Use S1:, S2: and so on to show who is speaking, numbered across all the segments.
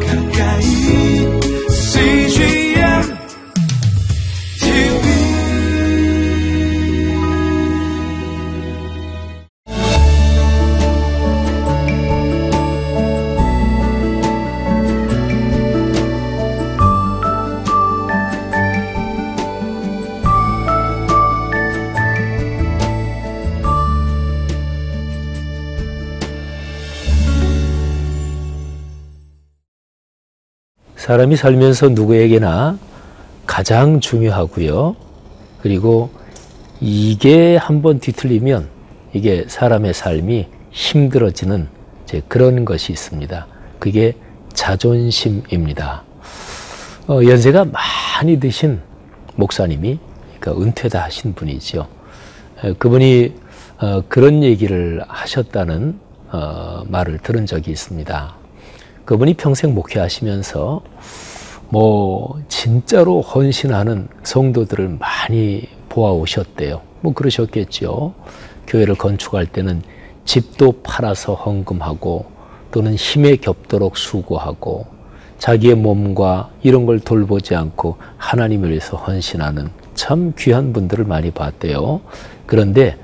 S1: 가까
S2: 사람이 살면서 누구에게나 가장 중요하고요. 그리고 이게 한번 뒤틀리면 이게 사람의 삶이 힘들어지는 그런 것이 있습니다. 그게 자존심입니다. 어, 연세가 많이 드신 목사님이 그러니까 은퇴다 하신 분이죠. 에, 그분이 어, 그런 얘기를 하셨다는 어, 말을 들은 적이 있습니다. 그분이 평생 목회하시면서 뭐 진짜로 헌신하는 성도들을 많이 보아오셨대요. 뭐 그러셨겠죠. 교회를 건축할 때는 집도 팔아서 헌금하고 또는 힘에 겹도록 수고하고 자기의 몸과 이런 걸 돌보지 않고 하나님을 위해서 헌신하는 참 귀한 분들을 많이 봤대요. 그런데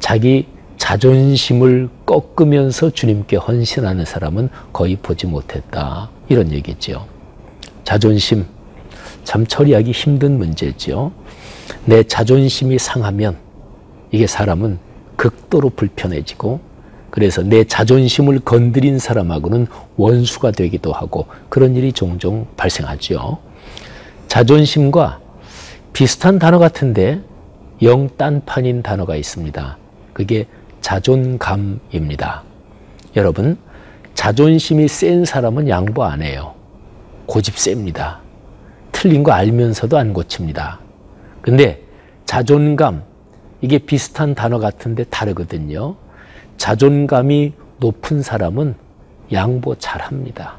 S2: 자기 자존심을 꺾으면서 주님께 헌신하는 사람은 거의 보지 못했다. 이런 얘기죠. 자존심 참 처리하기 힘든 문제죠. 내 자존심이 상하면 이게 사람은 극도로 불편해지고 그래서 내 자존심을 건드린 사람하고는 원수가 되기도 하고 그런 일이 종종 발생하죠. 자존심과 비슷한 단어 같은데 영딴판인 단어가 있습니다. 그게 자존감입니다. 여러분, 자존심이 센 사람은 양보 안 해요. 고집 셉니다. 틀린 거 알면서도 안 고칩니다. 근데 자존감, 이게 비슷한 단어 같은데 다르거든요. 자존감이 높은 사람은 양보 잘 합니다.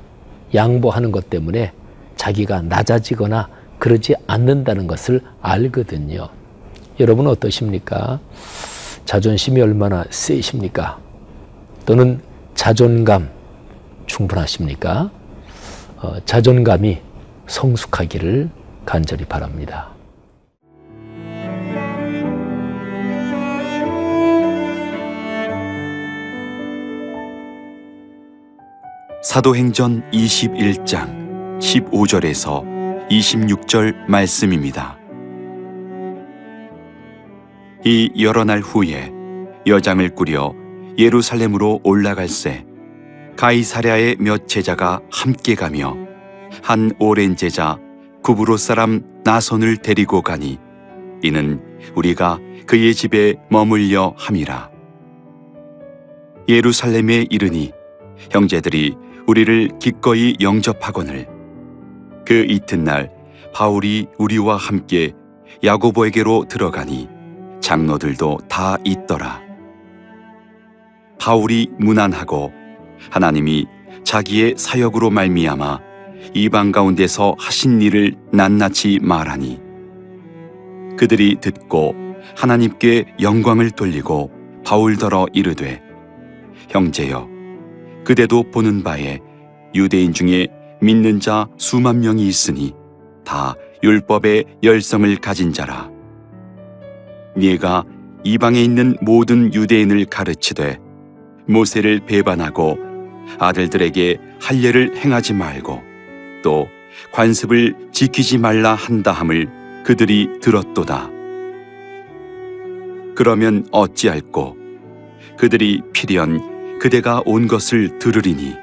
S2: 양보하는 것 때문에 자기가 낮아지거나 그러지 않는다는 것을 알거든요. 여러분 어떠십니까? 자존심이 얼마나 세십니까? 또는 자존감 충분하십니까? 어, 자존감이 성숙하기를 간절히 바랍니다.
S3: 사도행전 21장 15절에서 26절 말씀입니다. 이 여러 날 후에 여장을 꾸려 예루살렘으로 올라갈새 가이사랴의 몇 제자가 함께 가며 한 오랜 제자 구브로 사람 나선을 데리고 가니 이는 우리가 그의 집에 머물려 함이라. 예루살렘에 이르니 형제들이 우리를 기꺼이 영접하거늘 그 이튿날 바울이 우리와 함께 야고보에게로 들어가니 장로들도 다 있더라. 바울이 무난하고 하나님이 자기의 사역으로 말미암아 이방 가운데서 하신 일을 낱낱이 말하니 그들이 듣고 하나님께 영광을 돌리고 바울더러 이르되 형제여 그대도 보는 바에 유대인 중에 믿는 자 수만 명이 있으니 다 율법의 열성을 가진 자라 네가 이방에 있는 모든 유대인을 가르치되 모세를 배반하고 아들들에게 할례를 행하지 말고 또 관습을 지키지 말라 한다함을 그들이 들었도다. 그러면 어찌할꼬 그들이 필연 그대가 온 것을 들으리니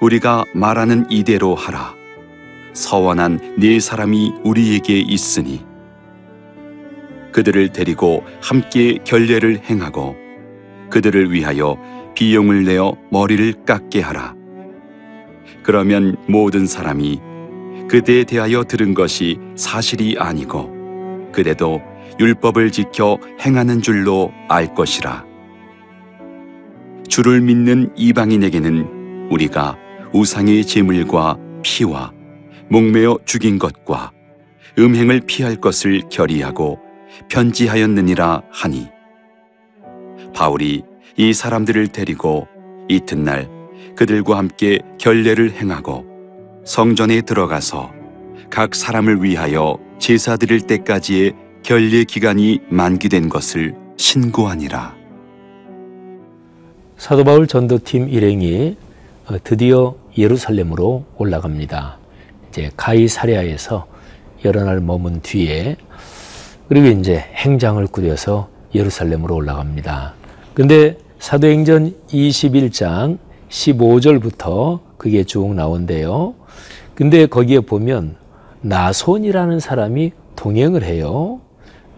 S3: 우리가 말하는 이대로 하라 서원한 네 사람이 우리에게 있으니 그들을 데리고 함께 결례를 행하고 그들을 위하여 비용을 내어 머리를 깎게 하라. 그러면 모든 사람이 그대에 대하여 들은 것이 사실이 아니고 그대도 율법을 지켜 행하는 줄로 알 것이라. 주를 믿는 이방인에게는 우리가 우상의 제물과 피와 목매어 죽인 것과 음행을 피할 것을 결의하고 편지하였느니라 하니 바울이 이 사람들을 데리고 이튿날 그들과 함께 결례를 행하고 성전에 들어가서 각 사람을 위하여 제사 드릴 때까지의 결례 기간이 만기된 것을 신고하니라.
S2: 사도 바울 전도팀 일행이 어, 드디어 예루살렘으로 올라갑니다. 이제 가이사랴에서 여러 날 머문 뒤에 그리고 이제 행장을 꾸려서 예루살렘으로 올라갑니다. 근데 사도행전 21장 15절부터 그게 쭉 나온대요. 근데 거기에 보면 나손이라는 사람이 동행을 해요.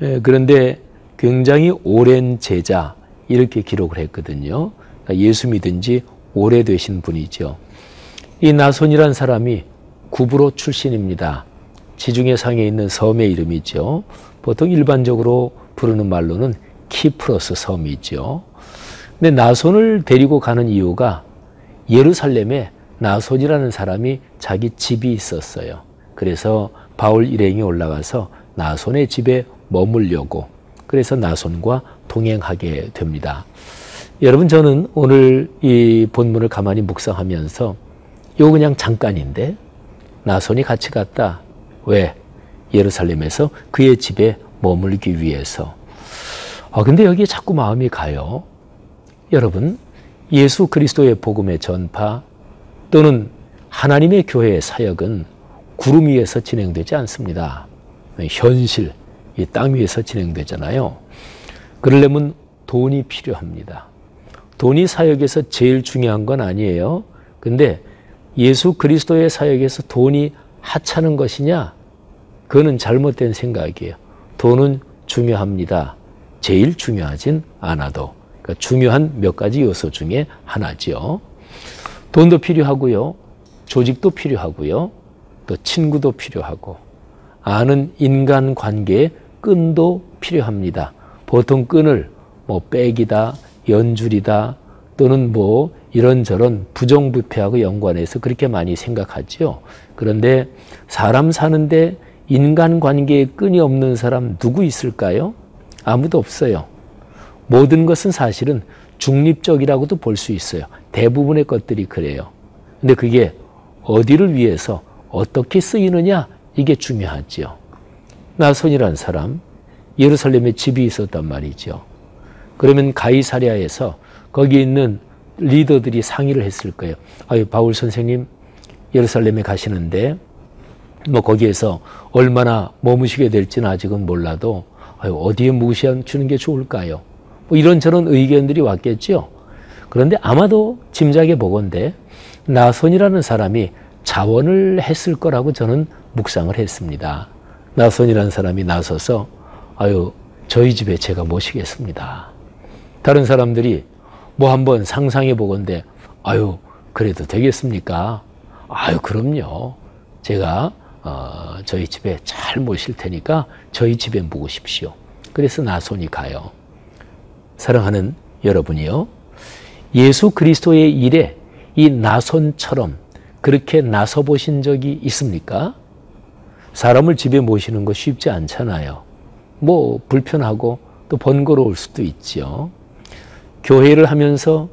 S2: 예, 그런데 굉장히 오랜 제자 이렇게 기록을 했거든요. 그러니까 예수 믿은 지 오래되신 분이죠. 이 나손이란 사람이 구브로 출신입니다. 지중해 상에 있는 섬의 이름이죠. 보통 일반적으로 부르는 말로는 키프로스 섬이죠. 근데 나손을 데리고 가는 이유가 예루살렘에 나손이라는 사람이 자기 집이 있었어요. 그래서 바울 일행이 올라가서 나손의 집에 머물려고 그래서 나손과 동행하게 됩니다. 여러분 저는 오늘 이 본문을 가만히 묵상하면서 요 그냥 잠깐인데 나손이 같이 갔다. 왜? 예루살렘에서 그의 집에 머물기 위해서. 아 근데 여기에 자꾸 마음이 가요. 여러분 예수 그리스도의 복음의 전파 또는 하나님의 교회의 사역은 구름 위에서 진행되지 않습니다. 현실, 이 땅 위에서 진행되잖아요. 그러려면 돈이 필요합니다. 돈이 사역에서 제일 중요한 건 아니에요. 근데 예수 그리스도의 사역에서 돈이 하찮은 것이냐? 그거는 잘못된 생각이에요. 돈은 중요합니다. 제일 중요하진 않아도. 그러니까 중요한 몇 가지 요소 중에 하나죠. 돈도 필요하고요. 조직도 필요하고요. 또 친구도 필요하고 아는 인간 관계의 끈도 필요합니다. 보통 끈을 뭐 백이다, 연줄이다 또는 뭐 이런저런 부정부패하고 연관해서 그렇게 많이 생각하죠. 그런데 사람 사는데 인간 관계에 끈이 없는 사람 누구 있을까요? 아무도 없어요. 모든 것은 사실은 중립적이라고도 볼 수 있어요. 대부분의 것들이 그래요. 근데 그게 어디를 위해서 어떻게 쓰이느냐 이게 중요하지요. 나손이란 사람 예루살렘에 집이 있었단 말이죠. 그러면 가이사랴에서 거기 있는 리더들이 상의를 했을 거예요. 아유 바울 선생님 예루살렘에 가시는데 뭐 거기에서 얼마나 머무시게 될지는 아직은 몰라도 어디에 묵으시는 게 좋을까요? 뭐 이런저런 의견들이 왔겠죠. 그런데 아마도 짐작해 보건데 나손이라는 사람이 자원을 했을 거라고 저는 묵상을 했습니다. 나손이라는 사람이 나서서 아유 저희 집에 제가 모시겠습니다. 다른 사람들이 뭐 한번 상상해 보건데 아유 그래도 되겠습니까? 아유 그럼요. 제가 어, 저희 집에 잘 모실 테니까 저희 집에 묵으십시오. 그래서 나손이 가요. 사랑하는 여러분이요. 예수 그리스도의 일에 이 나손처럼 그렇게 나서 보신 적이 있습니까? 사람을 집에 모시는 거 쉽지 않잖아요. 뭐 불편하고 또 번거로울 수도 있죠. 교회를 하면서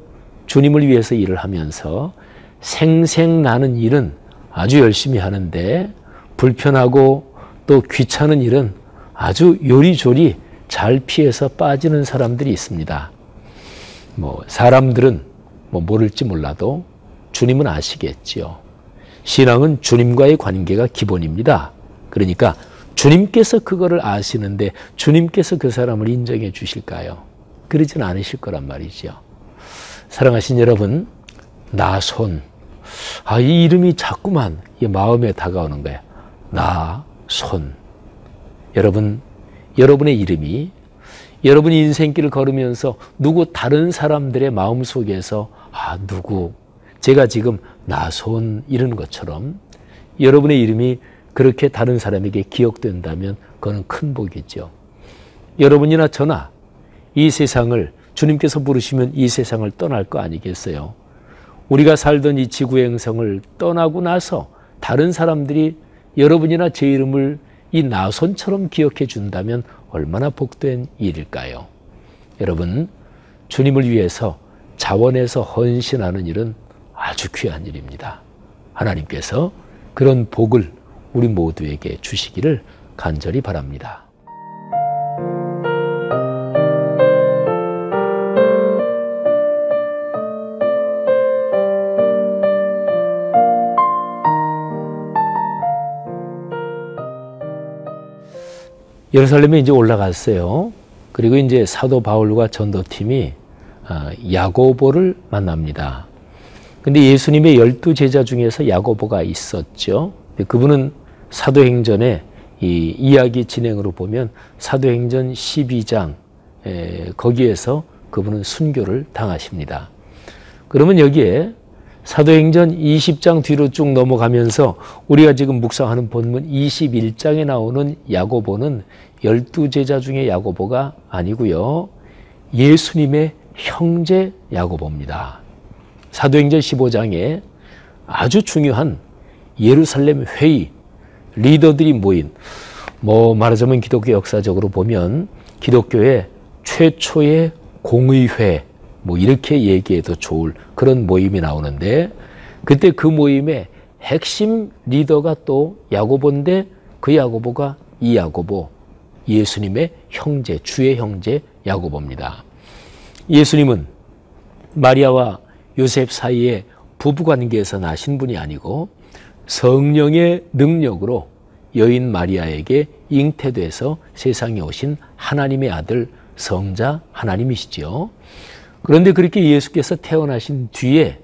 S2: 주님을 위해서 일을 하면서 생생나는 일은 아주 열심히 하는데 불편하고 또 귀찮은 일은 아주 요리조리 잘 피해서 빠지는 사람들이 있습니다. 뭐 사람들은 뭐 모를지 몰라도 주님은 아시겠지요. 신앙은 주님과의 관계가 기본입니다. 그러니까 주님께서 그거를 아시는데 주님께서 그 사람을 인정해 주실까요? 그러진 않으실 거란 말이죠. 사랑하신 여러분, 나손. 아, 이 이름이 자꾸만 이 마음에 다가오는 거예요. 나 손. 여러분, 여러분의 이름이 여러분이 인생길을 걸으면서 누구 다른 사람들의 마음 속에서 아, 누구 제가 지금 나 손 이런 것처럼 여러분의 이름이 그렇게 다른 사람에게 기억된다면 그거는 큰 복이죠. 여러분이나 저나 이 세상을 주님께서 부르시면 이 세상을 떠날 거 아니겠어요? 우리가 살던 이 지구의 행성을 떠나고 나서 다른 사람들이 여러분이나 제 이름을 이 나손처럼 기억해 준다면 얼마나 복된 일일까요? 여러분, 주님을 위해서 자원해서 헌신하는 일은 아주 귀한 일입니다. 하나님께서 그런 복을 우리 모두에게 주시기를 간절히 바랍니다. 예루살렘에 이제 올라갔어요. 그리고 이제 사도 바울과 전도팀이 아, 야고보를 만납니다. 근데 예수님의 열두 제자 중에서 야고보가 있었죠. 그분은 사도행전의 이 이야기 진행으로 보면 사도행전 12장 거기에서 그분은 순교를 당하십니다. 그러면 여기에 사도행전 20장 뒤로 쭉 넘어가면서 우리가 지금 묵상하는 본문 21장에 나오는 야고보는 열두 제자 중에 야고보가 아니고요. 예수님의 형제 야고보입니다. 사도행전 15장에 아주 중요한 예루살렘 회의 리더들이 모인 뭐 말하자면 기독교 역사적으로 보면 기독교의 최초의 공의회 뭐 이렇게 얘기해도 좋을 그런 모임이 나오는데 그때 그 모임의 핵심 리더가 또 야고보인데 그 야고보가 이 야고보 예수님의 형제 주의 형제 야고보입니다. 예수님은 마리아와 요셉 사이에 부부 관계에서 나신 분이 아니고 성령의 능력으로 여인 마리아에게 잉태돼서 세상에 오신 하나님의 아들 성자 하나님이시죠. 그런데 그렇게 예수께서 태어나신 뒤에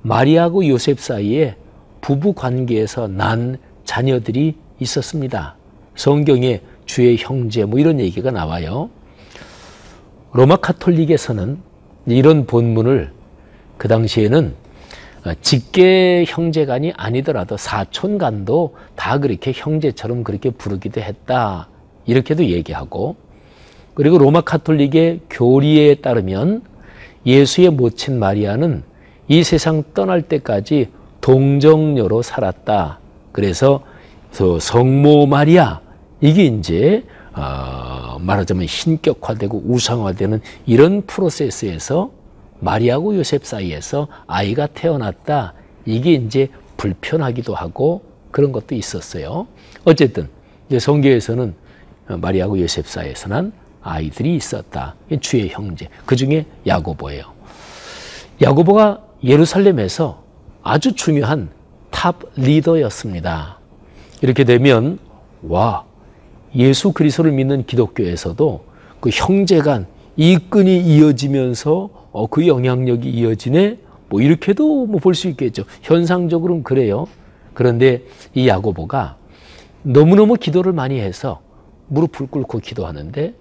S2: 마리아하고 요셉 사이에 부부 관계에서 난 자녀들이 있었습니다. 성경에 주의 형제 뭐 이런 얘기가 나와요. 로마 카톨릭에서는 이런 본문을 그 당시에는 직계 형제간이 아니더라도 사촌간도 다 그렇게 형제처럼 그렇게 부르기도 했다. 이렇게도 얘기하고 그리고 로마 카톨릭의 교리에 따르면 예수의 모친 마리아는 이 세상 떠날 때까지 동정녀로 살았다. 그래서 성모 마리아 이게 이제 어, 말하자면 신격화되고 우상화되는 이런 프로세스에서 마리아고 요셉 사이에서 아이가 태어났다. 이게 이제 불편하기도 하고 그런 것도 있었어요. 어쨌든 이제 성경에서는 마리아고 요셉 사이에서 난 아이들이 있었다. 주의 형제. 그 중에 야고보예요. 야고보가 예루살렘에서 아주 중요한 탑 리더였습니다. 이렇게 되면 와 예수 그리스도를 믿는 기독교에서도 그 형제간 이 끈이 이어지면서 어, 그 영향력이 이어지네 뭐 이렇게도 뭐 볼 수 있겠죠. 현상적으로는 그래요. 그런데 이 야고보가 너무너무 기도를 많이 해서 무릎을 꿇고 기도하는데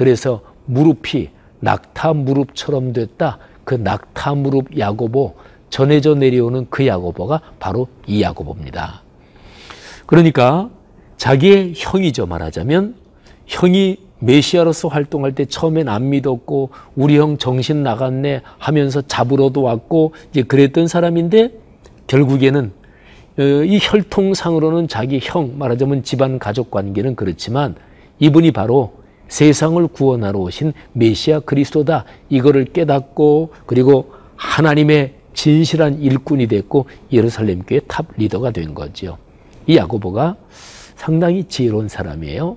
S2: 그래서 무릎이 낙타 무릎처럼 됐다. 그 낙타 무릎 야고보 전해져 내려오는 그 야고보가 바로 이 야고보입니다. 그러니까 자기의 형이죠 말하자면 형이 메시아로서 활동할 때 처음엔 안 믿었고 우리 형 정신 나갔네 하면서 잡으러도 왔고 이제 그랬던 사람인데 결국에는 어, 이 혈통상으로는 자기 형 말하자면 집안 가족 관계는 그렇지만 이분이 바로 세상을 구원하러 오신 메시아 그리스도다 이거를 깨닫고 그리고 하나님의 진실한 일꾼이 됐고 예루살렘 교회 탑 리더가 된 거지요. 이 야고보가 상당히 지혜로운 사람이에요.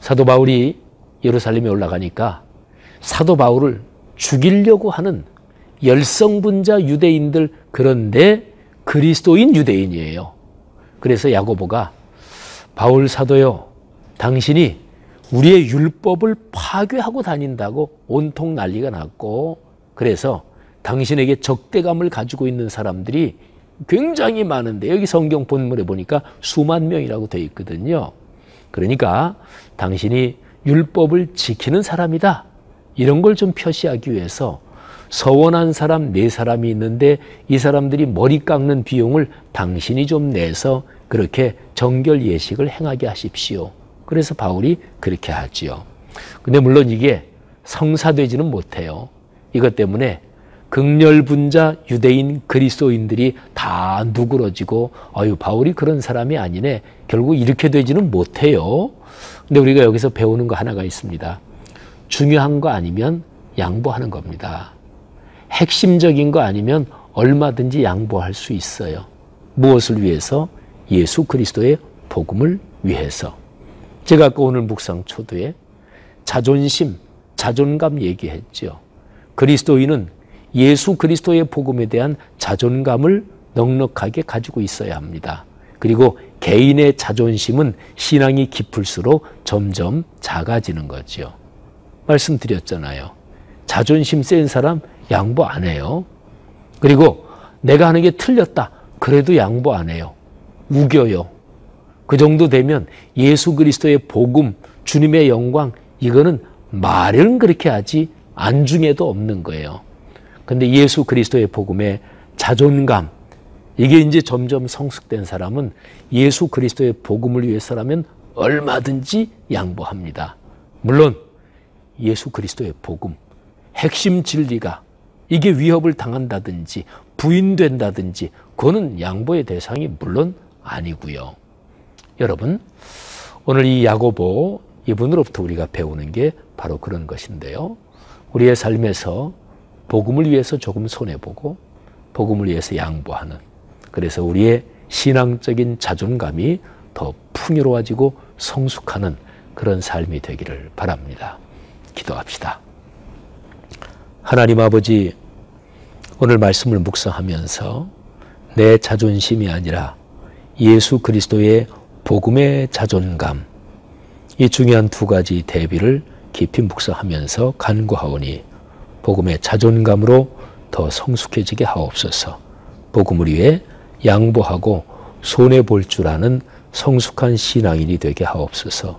S2: 사도 바울이 예루살렘에 올라가니까 사도 바울을 죽이려고 하는 열성분자 유대인들 그런데 그리스도인 유대인이에요. 그래서 야고보가 바울 사도요, 당신이 우리의 율법을 파괴하고 다닌다고 온통 난리가 났고 그래서 당신에게 적대감을 가지고 있는 사람들이 굉장히 많은데 여기 성경 본문에 보니까 수만 명이라고 되어 있거든요. 그러니까 당신이 율법을 지키는 사람이다. 이런 걸 좀 표시하기 위해서 서원한 사람 네 사람이 있는데 이 사람들이 머리 깎는 비용을 당신이 좀 내서 그렇게 정결 예식을 행하게 하십시오. 그래서 바울이 그렇게 하지요. 근데 물론 이게 성사되지는 못해요. 이것 때문에 극렬분자 유대인 그리스도인들이 다 누그러지고 아유 바울이 그런 사람이 아니네. 결국 이렇게 되지는 못해요. 근데 우리가 여기서 배우는 거 하나가 있습니다. 중요한 거 아니면 양보하는 겁니다. 핵심적인 거 아니면 얼마든지 양보할 수 있어요. 무엇을 위해서? 예수 그리스도의 복음을 위해서. 제가 아까 오늘 묵상 초도에 자존심, 자존감 얘기했죠. 그리스도인은 예수 그리스도의 복음에 대한 자존감을 넉넉하게 가지고 있어야 합니다. 그리고 개인의 자존심은 신앙이 깊을수록 점점 작아지는 거죠. 말씀드렸잖아요. 자존심 센 사람 양보 안 해요. 그리고 내가 하는 게 틀렸다. 그래도 양보 안 해요. 우겨요. 그 정도 되면 예수 그리스도의 복음, 주님의 영광, 이거는 말은 그렇게 하지 안중에도 없는 거예요. 근데 예수 그리스도의 복음의 자존감, 이게 이제 점점 성숙된 사람은 예수 그리스도의 복음을 위해서라면 얼마든지 양보합니다. 물론 예수 그리스도의 복음, 핵심 진리가 이게 위협을 당한다든지 부인된다든지 그거는 양보의 대상이 물론 아니고요. 여러분, 오늘 이 야고보 이분으로부터 우리가 배우는 게 바로 그런 것인데요. 우리의 삶에서 복음을 위해서 조금 손해보고 복음을 위해서 양보하는 그래서 우리의 신앙적인 자존감이 더 풍요로워지고 성숙하는 그런 삶이 되기를 바랍니다. 기도합시다. 하나님 아버지, 오늘 말씀을 묵상하면서 내 자존심이 아니라 예수 그리스도의 복음의 자존감, 이 중요한 두 가지 대비를 깊이 묵상하면서 간구하오니 복음의 자존감으로 더 성숙해지게 하옵소서. 복음을 위해 양보하고 손해 볼 줄 아는 성숙한 신앙인이 되게 하옵소서.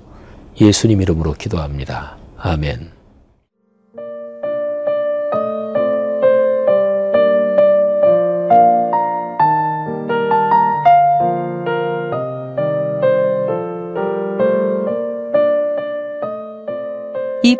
S2: 예수님 이름으로 기도합니다. 아멘.